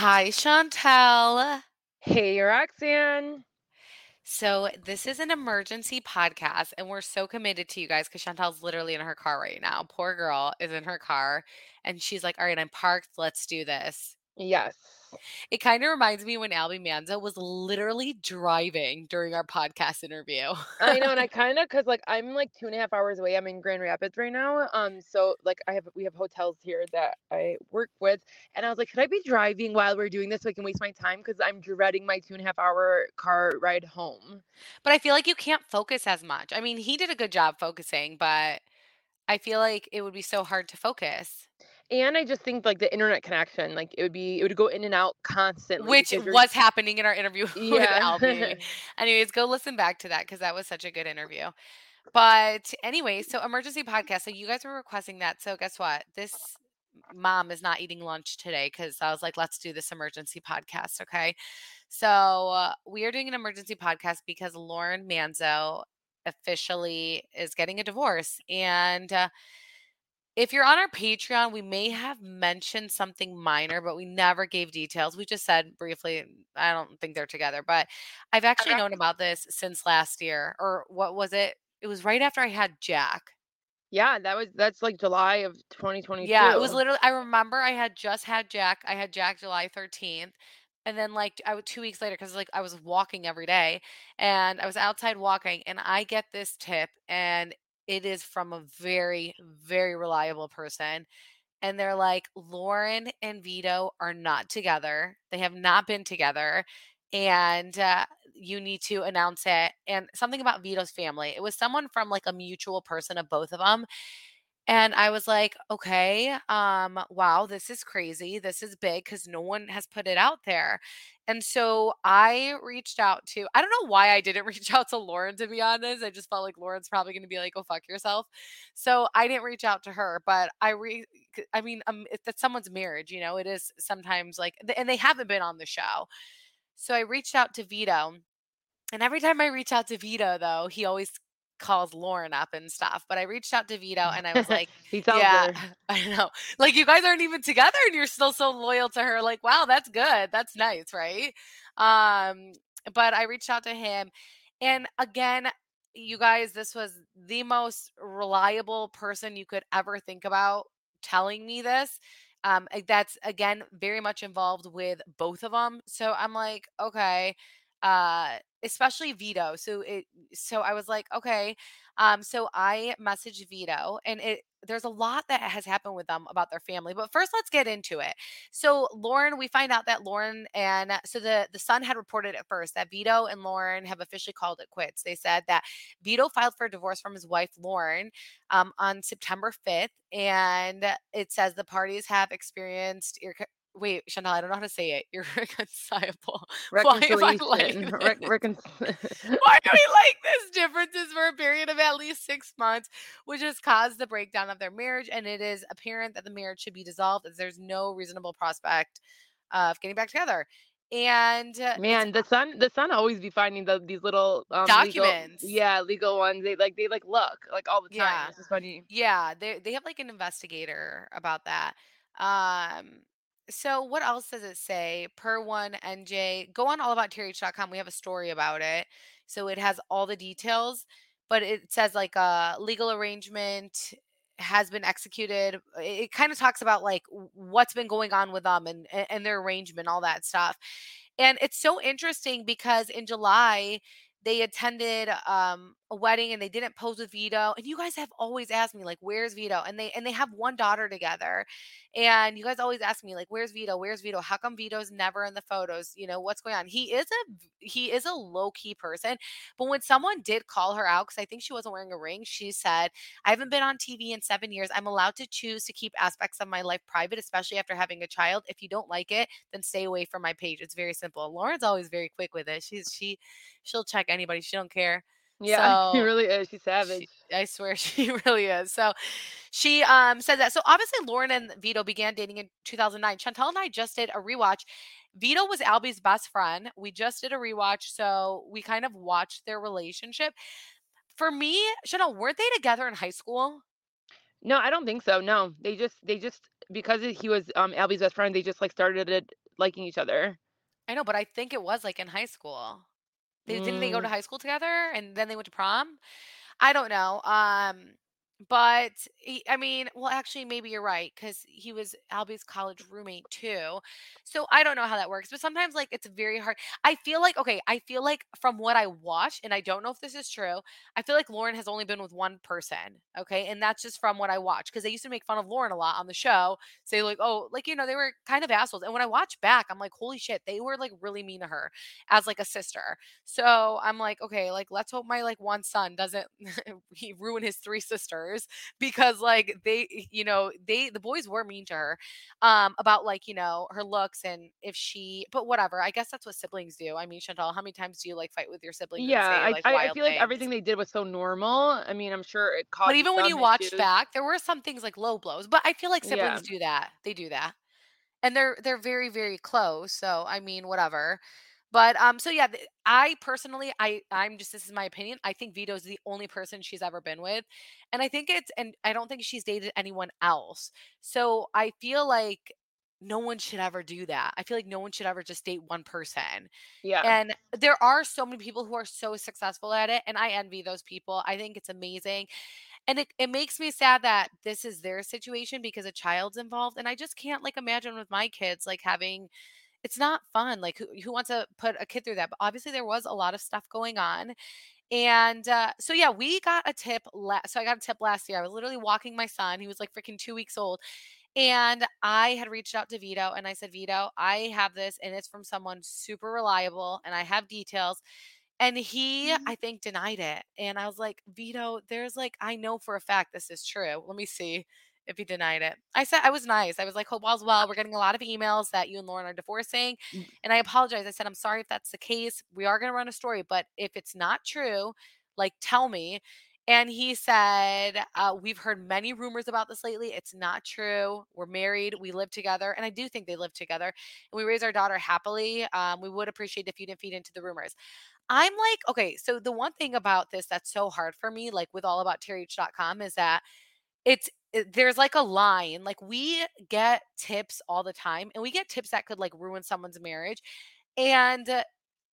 Hi, Chantel. Hey, Roxanne. So, this is an emergency podcast, and we're so committed to you guys because Chantel's literally in her car right now. Poor girl is in her car, and she's like, All right, I'm parked. Let's do this. Yes. It kind of reminds me when Albie Manzo was literally driving during our podcast interview. I know, and I kind of because like I'm like two and a half hours away. I'm in Grand Rapids right now. Um, so like I have we have hotels here that I work with, and I was like, could I be driving while we're doing this so I can waste my time because I'm dreading my two and a half hour car ride home. But I feel like you can't focus as much. I mean, he did a good job focusing, but I feel like it would be so hard to focus. And I just think like the internet connection, like it would be, it would go in and out constantly. Which was happening in our interview with Albie. Anyways, go listen back to that because that was such a good interview. But anyway, so emergency podcast. So you guys were requesting that. So guess what? This mom is not eating lunch today because I was like, let's do this emergency podcast. Okay. So uh, we are doing an emergency podcast because Lauren Manzo officially is getting a divorce. And uh, if you're on our Patreon, we may have mentioned something minor, but we never gave details. We just said briefly, I don't think they're together, but I've actually known about this since last year. Or what was it? It was right after I had Jack. yeah, that was that's like July of 2022. Yeah, it was literally. I remember I had just had Jack. I had Jack July thirteenth, and then like I was two weeks later because like I was walking every day, and I was outside walking, and I get this tip, and it is from a very very reliable person, and they're like Lauren and Vito are not together. They have not been together. And uh, you need to announce it. And something about Vito's family. It was someone from like a mutual person of both of them. And I was like, okay, um, wow, this is crazy. This is big because no one has put it out there. And so I reached out to, I don't know why I didn't reach out to Lauren, to be honest. I just felt like Lauren's probably going to be like, oh, fuck yourself. So I didn't reach out to her, but I re, I mean, um, that's someone's marriage, you know, it is sometimes like, and they haven't been on the show. So I reached out to Vito. And every time I reach out to Vito, though, he always calls Lauren up and stuff. But I reached out to Vito and I was like, yeah, her. I know. Like you guys aren't even together and you're still so loyal to her. Like, wow, that's good. That's nice, right? Um, but I reached out to him and again, you guys, this was the most reliable person you could ever think about telling me this. Um, uh, that's again very much involved with both of them. So I'm like, okay, uh, especially Vito. So it, so I was like, okay. Um, so I messaged Vito, and it there's a lot that has happened with them about their family. But first, let's get into it. So Lauren, we find out that Lauren and so the the Sun had reported at first that Vito and Lauren have officially called it quits. They said that Vito filed for divorce from his wife Lauren um, on September 5th, and it says the parties have experienced. Wait, Chanel, I don't know how to say it. Irreconcilable. Why am I like Reconciliation. this? Rec- recon- Why do we like this? Differences for a period of at least six months, which has caused the breakdown of their marriage. And it is apparent that the marriage should be dissolved as there's no reasonable prospect of getting back together. And uh, Man, the Sun, the Sun always be finding the, these little um, legal- Documents. yeah, legal ones. They like they like look like all the time. Yeah. It's just funny. Yeah, they they have like an investigator about that. Um, so what else does it say? Per one NJ, go on allabouttrh.com. We have a story about it. So it has all the details, but it says like a legal arrangement has been executed. It, kind of talks about like what's been going on with them and and and their arrangement, all that stuff. And it's so interesting because in July, they attended um, a wedding and they didn't pose with Vito. And you guys have always asked me like, "Where's Vito?" And they and they have one daughter together. And you guys always ask me like, "Where's Vito? Where's Vito? How come Vito's never in the photos? You know what's going on?" He is a he is a low key person. But when someone did call her out, because I think she wasn't wearing a ring, she said, "I haven't been on TV in seven years. I'm allowed to choose to keep aspects of my life private, especially after having a child. If you don't like it, then stay away from my page. It's very simple." Lauren's always very quick with it. She's she she'll check anybody. She don't care. Yeah, she really is. She's savage. she, I swear she really is. So she um said that. So obviously Lauren and Vito began dating in 2009. Chantel and I just did a rewatch. Vito was Albie's best friend. We just did a rewatch, so we kind of watched their relationship. For me, Chanel, weren't they together in high school? No, I don't think so. No, they just they just because he was um Albie's best friend, they just like started it liking each other. I know, but I think it was like in high school. They didn't they go to Mm, high school together and then they went to prom? I don't know. Um, but he, I mean, well, actually, maybe you're right because he was Albie's college roommate too. So I don't know how that works, but sometimes like it's very hard. I feel like okay, I feel like from what I watch, and I don't know if this is true. I feel like Lauren has only been with one person. Okay, and that's just from what I watch because they used to make fun of Lauren a lot on the show. Say like, oh, like you know, they were kind of assholes. And when I watch back, I'm like, holy shit, they were like really mean to her as like a sister. So I'm like, okay, like let's hope my like one son doesn't he ruin his three sisters because like they you know they the boys were mean to her um about like you know her looks and if she but whatever i guess that's what siblings do i mean chantel how many times do you like fight with your siblings Yeah, say I like I I feel like everything they did was so normal. I mean, I'm sure it caught but even when you some watch back there were some things like low blows but i feel like Yeah. siblings do that they do that and they're they're very very close so i mean whatever but um so yeah i personally i i'm just this is my opinion i think vito's the only person she's ever been with and i think it's and i don't think she's dated anyone else so i feel like no one should ever do that i feel like no one should ever just date one person Yeah. and there are so many people who are so successful at it and i envy those people i think it's amazing and it, it makes me sad that this is their situation because a child's involved and i just can't like imagine with my kids like having it's not fun like who, who wants to put a kid through that but obviously there was a lot of stuff going on and uh, so yeah we got a tip la- so i got a tip last year i was literally walking my son he was like freaking two weeks old and i had reached out to vito and i said vito i have this and it's from someone super reliable and i have details and he, I think, denied it. And I was like, Vito, there's like, I know for a fact this is true. Let me see if he denied it. I said, I was nice. I was like, hope all's well. We're getting a lot of emails that you and Lauren are divorcing. And I apologize. I said, I'm sorry if that's the case. We are going to run a story, but if it's not true, like, tell me. And he said, uh, We've heard many rumors about this lately. It's not true. We're married. We live together. And I do think they live together. And we raise our daughter happily. Um, we would appreciate if you didn't feed into the rumors. I'm like, okay, so the one thing about this that's so hard for me, like with all about is that it's it, there's like a line. Like we get tips all the time, and we get tips that could like ruin someone's marriage. And uh,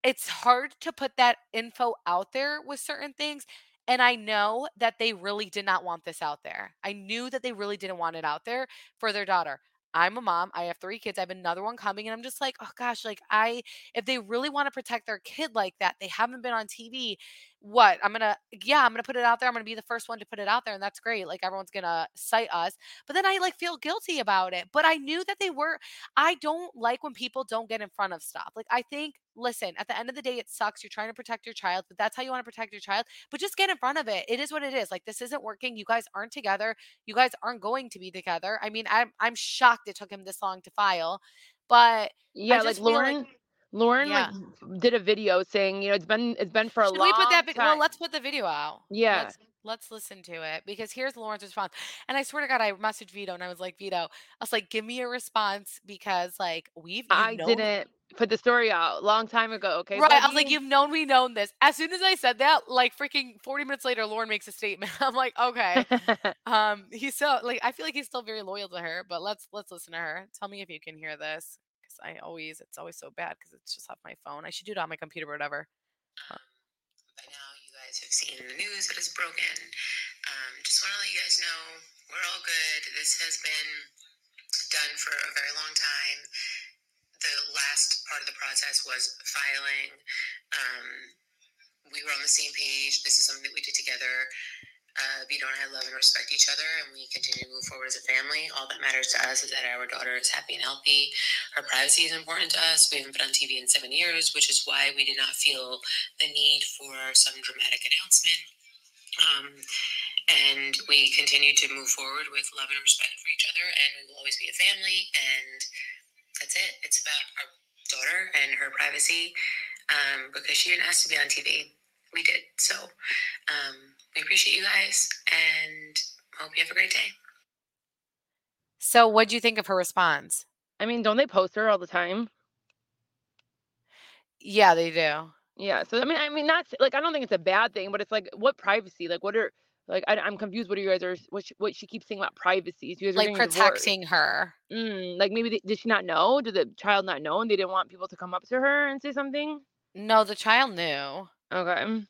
it's hard to put that info out there with certain things. And I know that they really did not want this out there. I knew that they really didn't want it out there for their daughter. I'm a mom. I have three kids. I have another one coming. And I'm just like, oh gosh, like I, if they really want to protect their kid like that, they haven't been on TV. What? I'm to, yeah, I'm to put it out there. I'm to be the first one to put it out there. And that's great. Like everyone's to cite us. But then I like feel guilty about it. But I knew that they were I don't like when people don't get in front of stuff. Like, I think, listen, at the end of the day, it sucks. You're trying to protect your child, but that's how you want to protect your child. But just get in front of it. It is what it is. Like, this isn't working. You guys aren't together. You guys aren't going to be together. I mean, I'm I'm shocked it took him this long to file, but Yeah, like feel like, Lauren Lauren like did a video saying, you know, it's been it's been for a Should we put that? long vid- Well, let's put the video out. Yeah. Let's let's listen to it because here's Lauren's response. And I swear to God, I messaged Vito and I was like, Vito, I was like, give me a response because like we've I known didn't put the story out a long time ago, okay, Right. I was like, you've known we known this. As soon as I said that, like freaking 40 minutes later, Lauren makes a statement. I'm like, okay. Um, he's still like I feel like he's still very loyal to her, but let's let's listen to her. Tell me if you can hear this. I always it's always so bad because it's just off my phone. I should do it on my computer or whatever. Uh, By now, you guys have seen in the news, but it's broken. Um, just want to let you guys know we're all good. This has been done for a very long time. the last part of the process was filing. Um, we were on the same page. This is something that we did together. Uh, Vito and I love and respect each other, and we continue to move forward as a family. All that matters to us is that our daughter is happy and healthy. Her privacy is important to us. We haven't been on TV in seven years, which is why we did not feel the need for some dramatic announcement. Um, and we continue to move forward with love and respect for each other, and we will always be a family. And that's it. It's about our daughter and her privacy um, because she didn't ask to be on TV. We did. So um, we appreciate you guys and hope you have a great day. So, what do you think of her response? I mean, don't they post her all the time? Yeah, they do. Yeah. So I mean, I mean, not like I don't think it's a bad thing, but it's like what privacy? Like, what are like I, am confused. What are you guys are what she, what she keeps saying about privacy? So you guys are like getting divorced. protecting her. Mm, like maybe they, did she not know? Did the child not know, and they didn't want people to come up to her and say something? No, the child knew. Okay.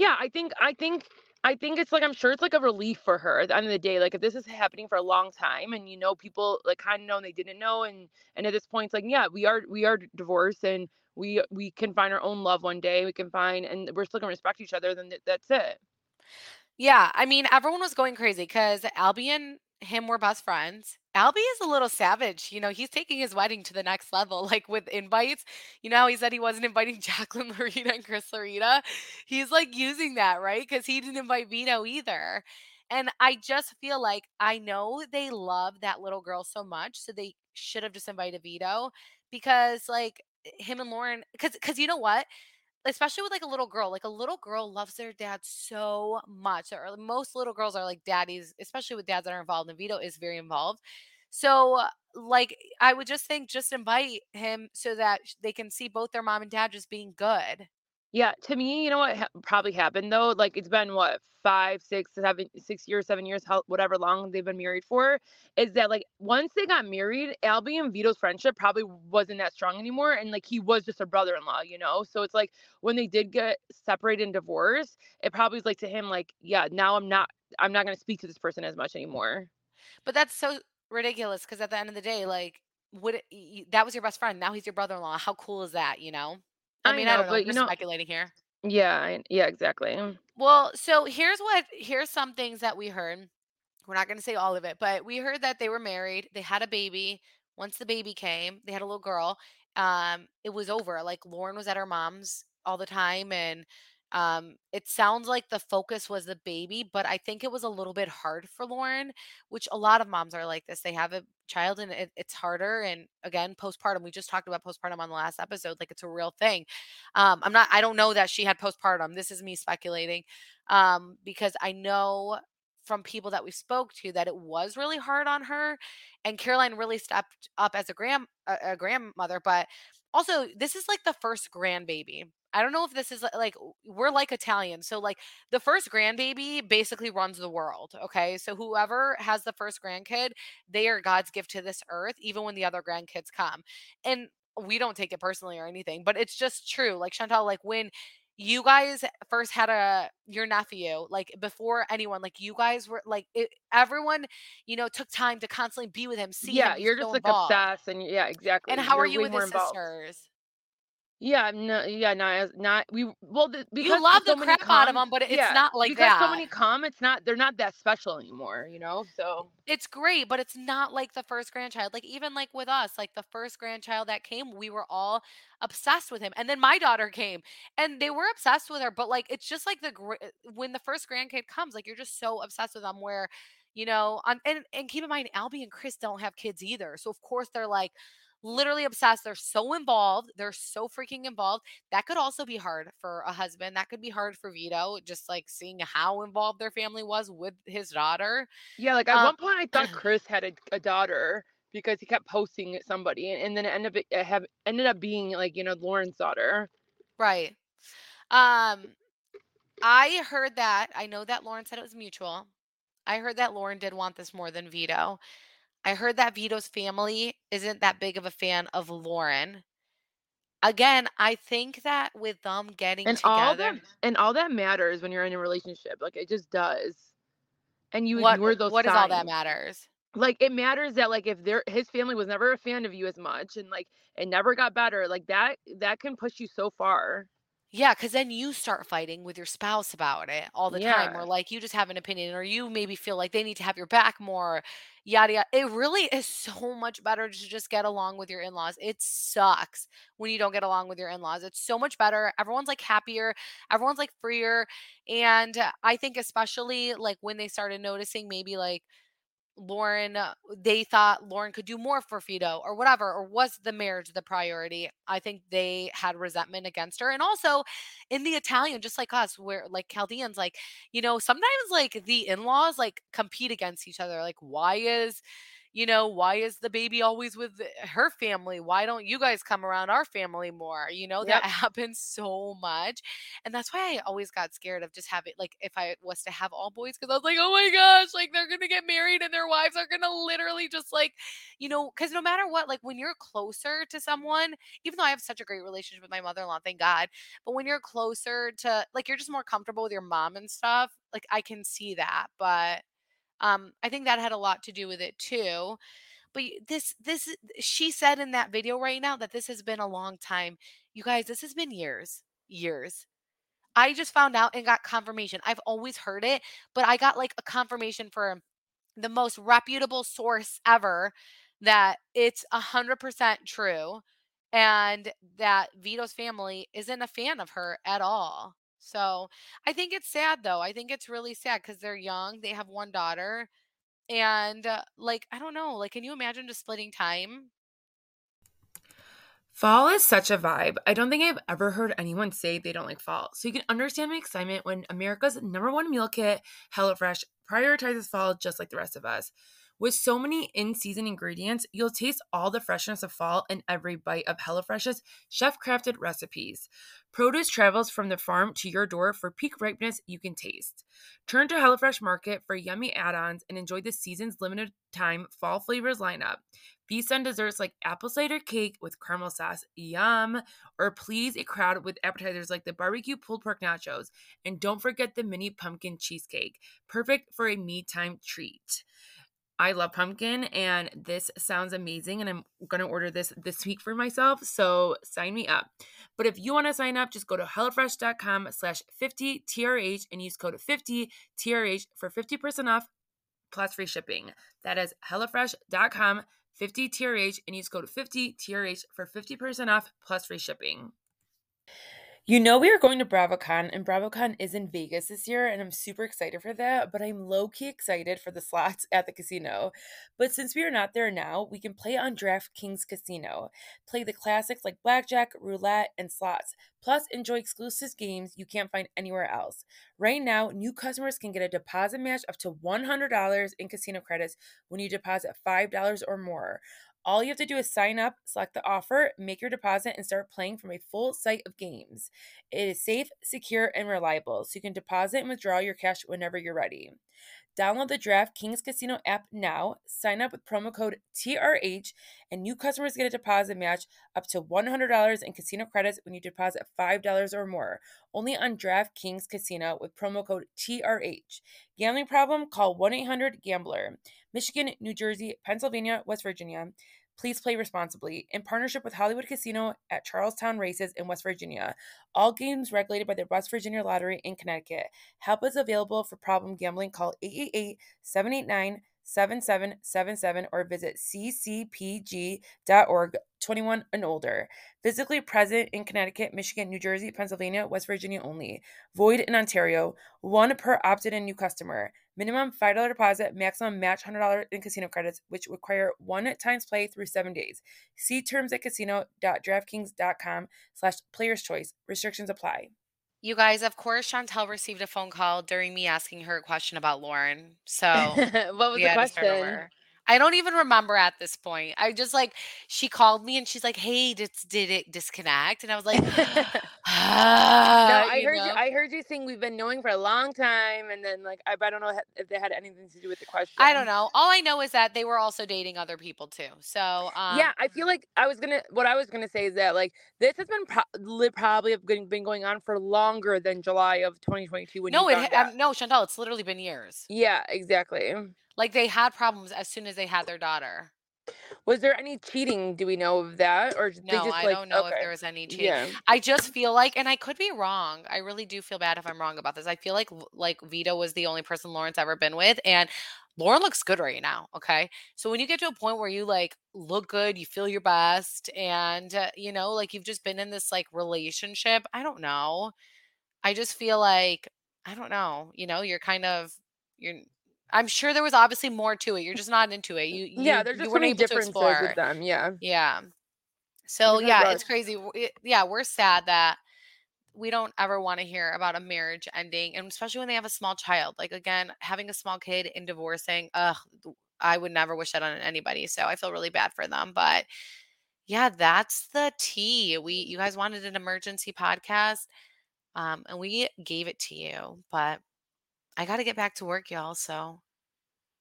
Yeah, I think I think I think it's like I'm sure it's like a relief for her at the end of the day. Like if this is happening for a long time and you know people like kind of know and they didn't know and and at this point it's like yeah we are we are divorced and we we can find our own love one day we can find and we're still gonna respect each other then th- that's it. Yeah, I mean everyone was going crazy because Albie and him were best friends. Albie is a little savage. You know, he's taking his wedding to the next level, like with invites. You know, how he said he wasn't inviting Jacqueline Laurita and Chris Laurita. He's like using that, right? Because he didn't invite Vito either. And I just feel like I know they love that little girl so much, so they should have just invited Vito because, like, him and Lauren, because because you know what, especially with like a little girl, like a little girl loves their dad so much. Or most little girls are like daddies, especially with dads that are involved. And Vito is very involved. So, uh, like, I would just think just invite him so that they can see both their mom and dad just being good. Yeah, to me, you know what ha- probably happened though? Like it's been what five, six, seven, six years, seven years, how, whatever long they've been married for, is that like once they got married, Albie and Vito's friendship probably wasn't that strong anymore, and like he was just a brother-in-law, you know. So it's like when they did get separated and divorced, it probably was like to him like, yeah, now I'm not, I'm not gonna speak to this person as much anymore. But that's so ridiculous because at the end of the day, like, would that was your best friend? Now he's your brother-in-law. How cool is that? You know? I I mean, I know, don't know. but We're you know, speculating here. yeah, I, yeah, exactly. Well, so here's what here's some things that we heard. We're not going to say all of it, but we heard that they were married, they had a baby. Once the baby came, they had a little girl. Um it was over. Like Lauren was at her mom's all the time and um it sounds like the focus was the baby, but I think it was a little bit hard for Lauren, which a lot of moms are like this. They have a child and it, it's harder and again, postpartum, we just talked about postpartum on the last episode, like it's a real thing. Um, I'm not, I don't know that she had postpartum. This is me speculating um, because I know from people that we spoke to that it was really hard on her and Caroline really stepped up as a grand a, a grandmother but also this is like the first grandbaby I don't know if this is like we're like Italian so like the first grandbaby basically runs the world okay so whoever has the first grandkid they are God's gift to this earth even when the other grandkids come and we don't take it personally or anything, but it's just true. Like Chantel, like when you guys first had a your nephew, like before anyone, like you guys were like it, everyone, you know, took time to constantly be with him, see Yeah, be you're just like involved. obsessed, and yeah, exactly. And how are You're you with his sisters? Yeah, no, yeah, not as not we well the, because You love so the crap out of them, but it's yeah, not like because so many come, it's not they're not that special anymore, you know. So It's great, but it's not like the first grandchild. Like even like with us, like the first grandchild that came, we were all obsessed with him. And then my daughter came, and they were obsessed with her. But like it's just like the when the first grandkid comes, like you're just so obsessed with them. Where you know, and and keep in mind, Albie and Chris don't have kids either, so of course they're like literally obsessed. They're so involved. They're so freaking involved. That could also be hard for a husband. That could be hard for Vito, just like seeing how involved their family was with his daughter. yeah, like at Um, one point I thought Chris had a, a daughter because he kept posting at somebody, and, and then it ended up it have ended up being like you know Lauren's daughter. Right. Um, I heard that. I know that Lauren said it was mutual. I heard that Lauren did want this more than Vito. I heard that Vito's family isn't that big of a fan of Lauren. Again, I think that with them getting And all that together, and all that matters when you're in a relationship, like it just does. And you what ignore those what is all that matters? like it matters that like if their his family was never a fan of you as much and like it never got better, like that that can push you so far. Yeah, because then you start fighting with your spouse about it all the time, or like you just have an opinion, or you maybe feel like they need to have your back more, yada yada. It really is so much better to just get along with your in laws. It sucks when you don't get along with your in laws. It's so much better. Everyone's like happier, everyone's like freer. And uh, I think, especially like when they started noticing maybe like, Lauren, uh, they thought Lauren could do more for Vito or whatever, or was the marriage the priority? I think they had resentment against her. And also in the Italian, just like us, where like Chaldeans, like, you know, sometimes like the in laws like compete against each other. Like, why is, you know, why is the baby always with her family? Why don't you guys come around our family more? You know, that happens so much. And that's why I always got scared of just having, like, if I was to have all boys, because I was like, oh my gosh, like they're going to get married and their wives are going to literally just like, you know, because no matter what, like when you're closer to someone, even though I have such a great relationship with my mother in law, thank God, but when you're closer to, like, you're just more comfortable with your mom and stuff, like, I can see that. But, um, I think that had a lot to do with it too. But this, this, she said in that video right now that this has been a long time. You guys, this has been years, years. I just found out and got confirmation. I've always heard it, but I got like a confirmation for the most reputable source ever that it's a hundred percent true and that Vito's family isn't a fan of her at all. So I think it's sad though. I think it's really sad because they're young. They have one daughter. And uh, like, I don't know, like, can you imagine just splitting time? Fall is such a vibe. I don't think I've ever heard anyone say they don't like fall. So you can understand my excitement when America's number one meal kit, HelloFresh, prioritizes fall just like the rest of us. With so many in season ingredients, you'll taste all the freshness of fall in every bite of HelloFresh's chef crafted recipes. Produce travels from the farm to your door for peak ripeness you can taste. Turn to HelloFresh Market for yummy add ons and enjoy the season's limited time fall flavors lineup. Feast on desserts like apple cider cake with caramel sauce, yum, or please a crowd with appetizers like the barbecue pulled pork nachos. And don't forget the mini pumpkin cheesecake, perfect for a me time treat. I love pumpkin and this sounds amazing and I'm going to order this this week for myself, so sign me up. But if you want to sign up, just go to hellofresh.com slash 50TRH and use code 50TRH for 50% off plus free shipping. That is hellofresh.com 50TRH and use code 50TRH for 50% off plus free shipping. You know, we are going to BravoCon, and BravoCon is in Vegas this year, and I'm super excited for that. But I'm low key excited for the slots at the casino. But since we are not there now, we can play on DraftKings Casino. Play the classics like blackjack, roulette, and slots. Plus, enjoy exclusive games you can't find anywhere else. Right now, new customers can get a deposit match up to $100 in casino credits when you deposit $5 or more. All you have to do is sign up, select the offer, make your deposit, and start playing from a full site of games. It is safe, secure, and reliable, so you can deposit and withdraw your cash whenever you're ready. Download the DraftKings Casino app now, sign up with promo code TRH, and new customers get a deposit match up to $100 in casino credits when you deposit $5 or more. Only on DraftKings Casino with promo code TRH. Gambling problem? Call 1 800 Gambler. Michigan, New Jersey, Pennsylvania, West Virginia. Please play responsibly. In partnership with Hollywood Casino at Charlestown Races in West Virginia. All games regulated by the West Virginia Lottery in Connecticut. Help is available for problem gambling. Call 888 789 7777 or visit ccpg.org 21 and older. Physically present in Connecticut, Michigan, New Jersey, Pennsylvania, West Virginia only. Void in Ontario. One per opted in new customer. Minimum $5 deposit, maximum match $100 in casino credits, which require one times play through seven days. See terms at casino.draftkings.com slash players choice. Restrictions apply. You guys, of course, Chantel received a phone call during me asking her a question about Lauren. So what was the had to start question? I don't even remember at this point. I just like she called me and she's like, "Hey, did did it disconnect?" And I was like, no, "Ah," I you heard you. I heard you saying we've been knowing for a long time, and then like I, I don't know if they had anything to do with the question. I don't know. All I know is that they were also dating other people too. So um, yeah, I feel like I was gonna. What I was gonna say is that like this has been pro- probably been, going on for longer than July of 2022. When no, you it found ha- out. um, no, Chantel. It's literally been years. Yeah, exactly. Like they had problems as soon as they had their daughter. Was there any cheating? Do we know of that, or they No, just I like don't know okay. if there was any cheating. Yeah. I just feel like, and I could be wrong. I really do feel bad if I'm wrong about this. I feel like like Vito was the only person Lauren's ever been with, and Lauren looks good right now. Okay, so when you get to a point where you like look good, you feel your best, and uh, you know, like you've just been in this like relationship. I don't know. I just feel like I don't know. You know, you're kind of you're. I'm sure there was obviously more to it. You're just not into it. You, you Yeah, there's you just so weren't many able to differences explore. with them. Yeah. Yeah. So yeah, it's crazy. It- yeah, we're sad that we don't ever want to hear about a marriage ending, and especially when they have a small child. Like again, having a small kid and divorcing. Ugh, I would never wish that on anybody. So I feel really bad for them. But yeah, that's the tea. We you guys wanted an emergency podcast, um, and we gave it to you. But I got to get back to work, y'all. So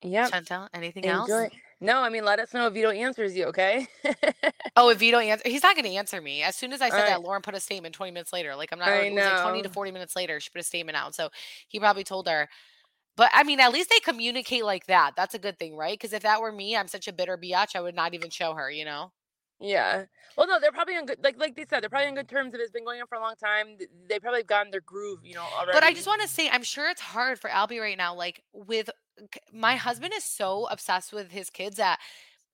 Yep. Chantel, anything Enjoy. else? No, I mean, let us know if Vito answers you, okay? Oh, if Vito answer, he's not going to answer me. As soon as I said that, Lauren put a statement 20 minutes later. Like I'm not. I It was like 20 to know. 40 minutes later, she put a statement out. So he probably told her. But I mean, at least they communicate like that. That's a good thing, right? Because if that were me, I'm such a bitter biatch. I would not even show her. You know. Yeah. Well, no, they're probably on good, like like they said, they're probably on good terms. If it's been going on for a long time, they probably have gotten their groove, you know, already. But I just want to say, I'm sure it's hard for Albie right now. Like with my husband is so obsessed with his kids that,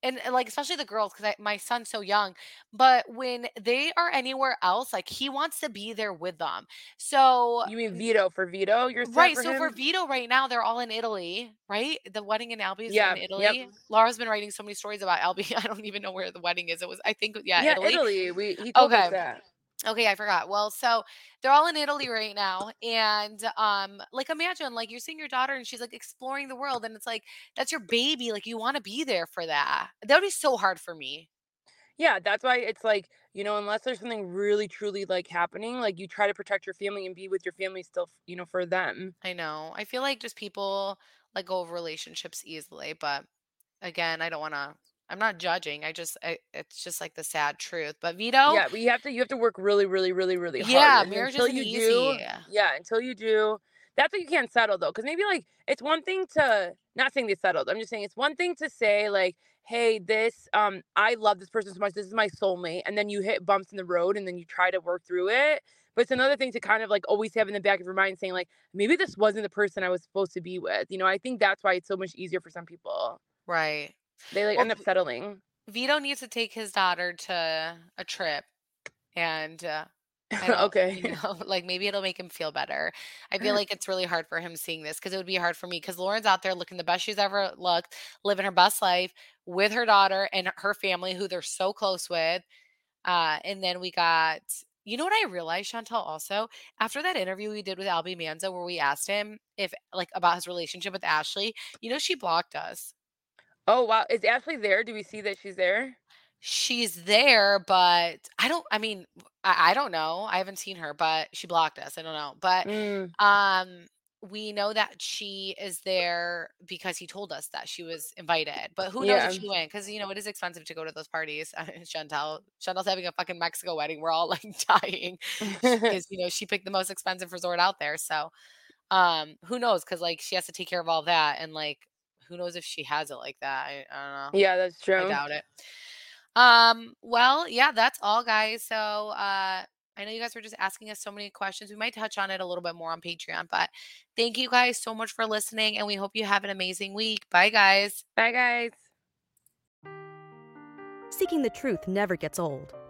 and like especially the girls, because my son's so young. But when they are anywhere else, like he wants to be there with them. So You mean Vito for Vito? You're right. for so him? for Vito right now, they're all in Italy, right? The wedding in Albie is Yeah, in yep. Italy. Laura's been writing so many stories about Albie. I don't even know where the wedding is. It was, I think, yeah, yeah, Italy. Italy. We he told us Okay. Okay, I forgot. Well, so they're all in Italy right now, and um, like imagine like you're seeing your daughter and she's like exploring the world, and it's like that's your baby. Like you want to be there for that. That would be so hard for me. Yeah, that's why it's like, you know, unless there's something really truly like happening, like you try to protect your family and be with your family still, you know, for them. I know. I feel like just people let go of relationships easily, but again, I don't want to. I'm not judging. I just, I, it's just like the sad truth. But Vito, Yeah, but you have to you have to work really, really, really, really hard. Yeah, and marriage until you easy. do, yeah, until you do, that's what you can't settle though. Because maybe like it's one thing to not saying they settled. I'm just saying it's one thing to say like, hey, this um, I love this person so much. This is my soulmate, and then you hit bumps in the road, and then you try to work through it. But it's another thing to kind of like always have in the back of your mind saying like, maybe this wasn't the person I was supposed to be with. You know, I think that's why it's so much easier for some people. right. They like Well, end up settling. Vito needs to take his daughter to a trip, and uh, okay. you know, like maybe it'll make him feel better. I feel like it's really hard for him seeing this because it would be hard for me because Lauren's out there looking the best she's ever looked, living her best life with her daughter and her family, who they're so close with. Uh, and then we got, you know what I realized, Chantel, also after that interview we did with Albie Manzo, where we asked him if like about his relationship with Ashley, you know, she blocked us. Oh wow, is Ashley there? Do we see that she's there? She's there, but I don't. I mean, I, I don't know. I haven't seen her, but she blocked us. I don't know, but Mm, um, we know that she is there because he told us that she was invited. But who knows Yeah. if she went? Because you know it is expensive to go to those parties. Chantel, Chantel's having a fucking Mexico wedding. We're all like dying because you know she picked the most expensive resort out there. So, um, who knows? Because like she has to take care of all that, and like who knows if she has it like that? I, I don't know. yeah, that's true. I doubt it. Um, well, yeah, that's all, guys. So uh I know you guys were just asking us so many questions. We might touch on it a little bit more on Patreon, but thank you guys so much for listening, and we hope you have an amazing week. Bye, guys. Bye, guys. Seeking the truth never gets old.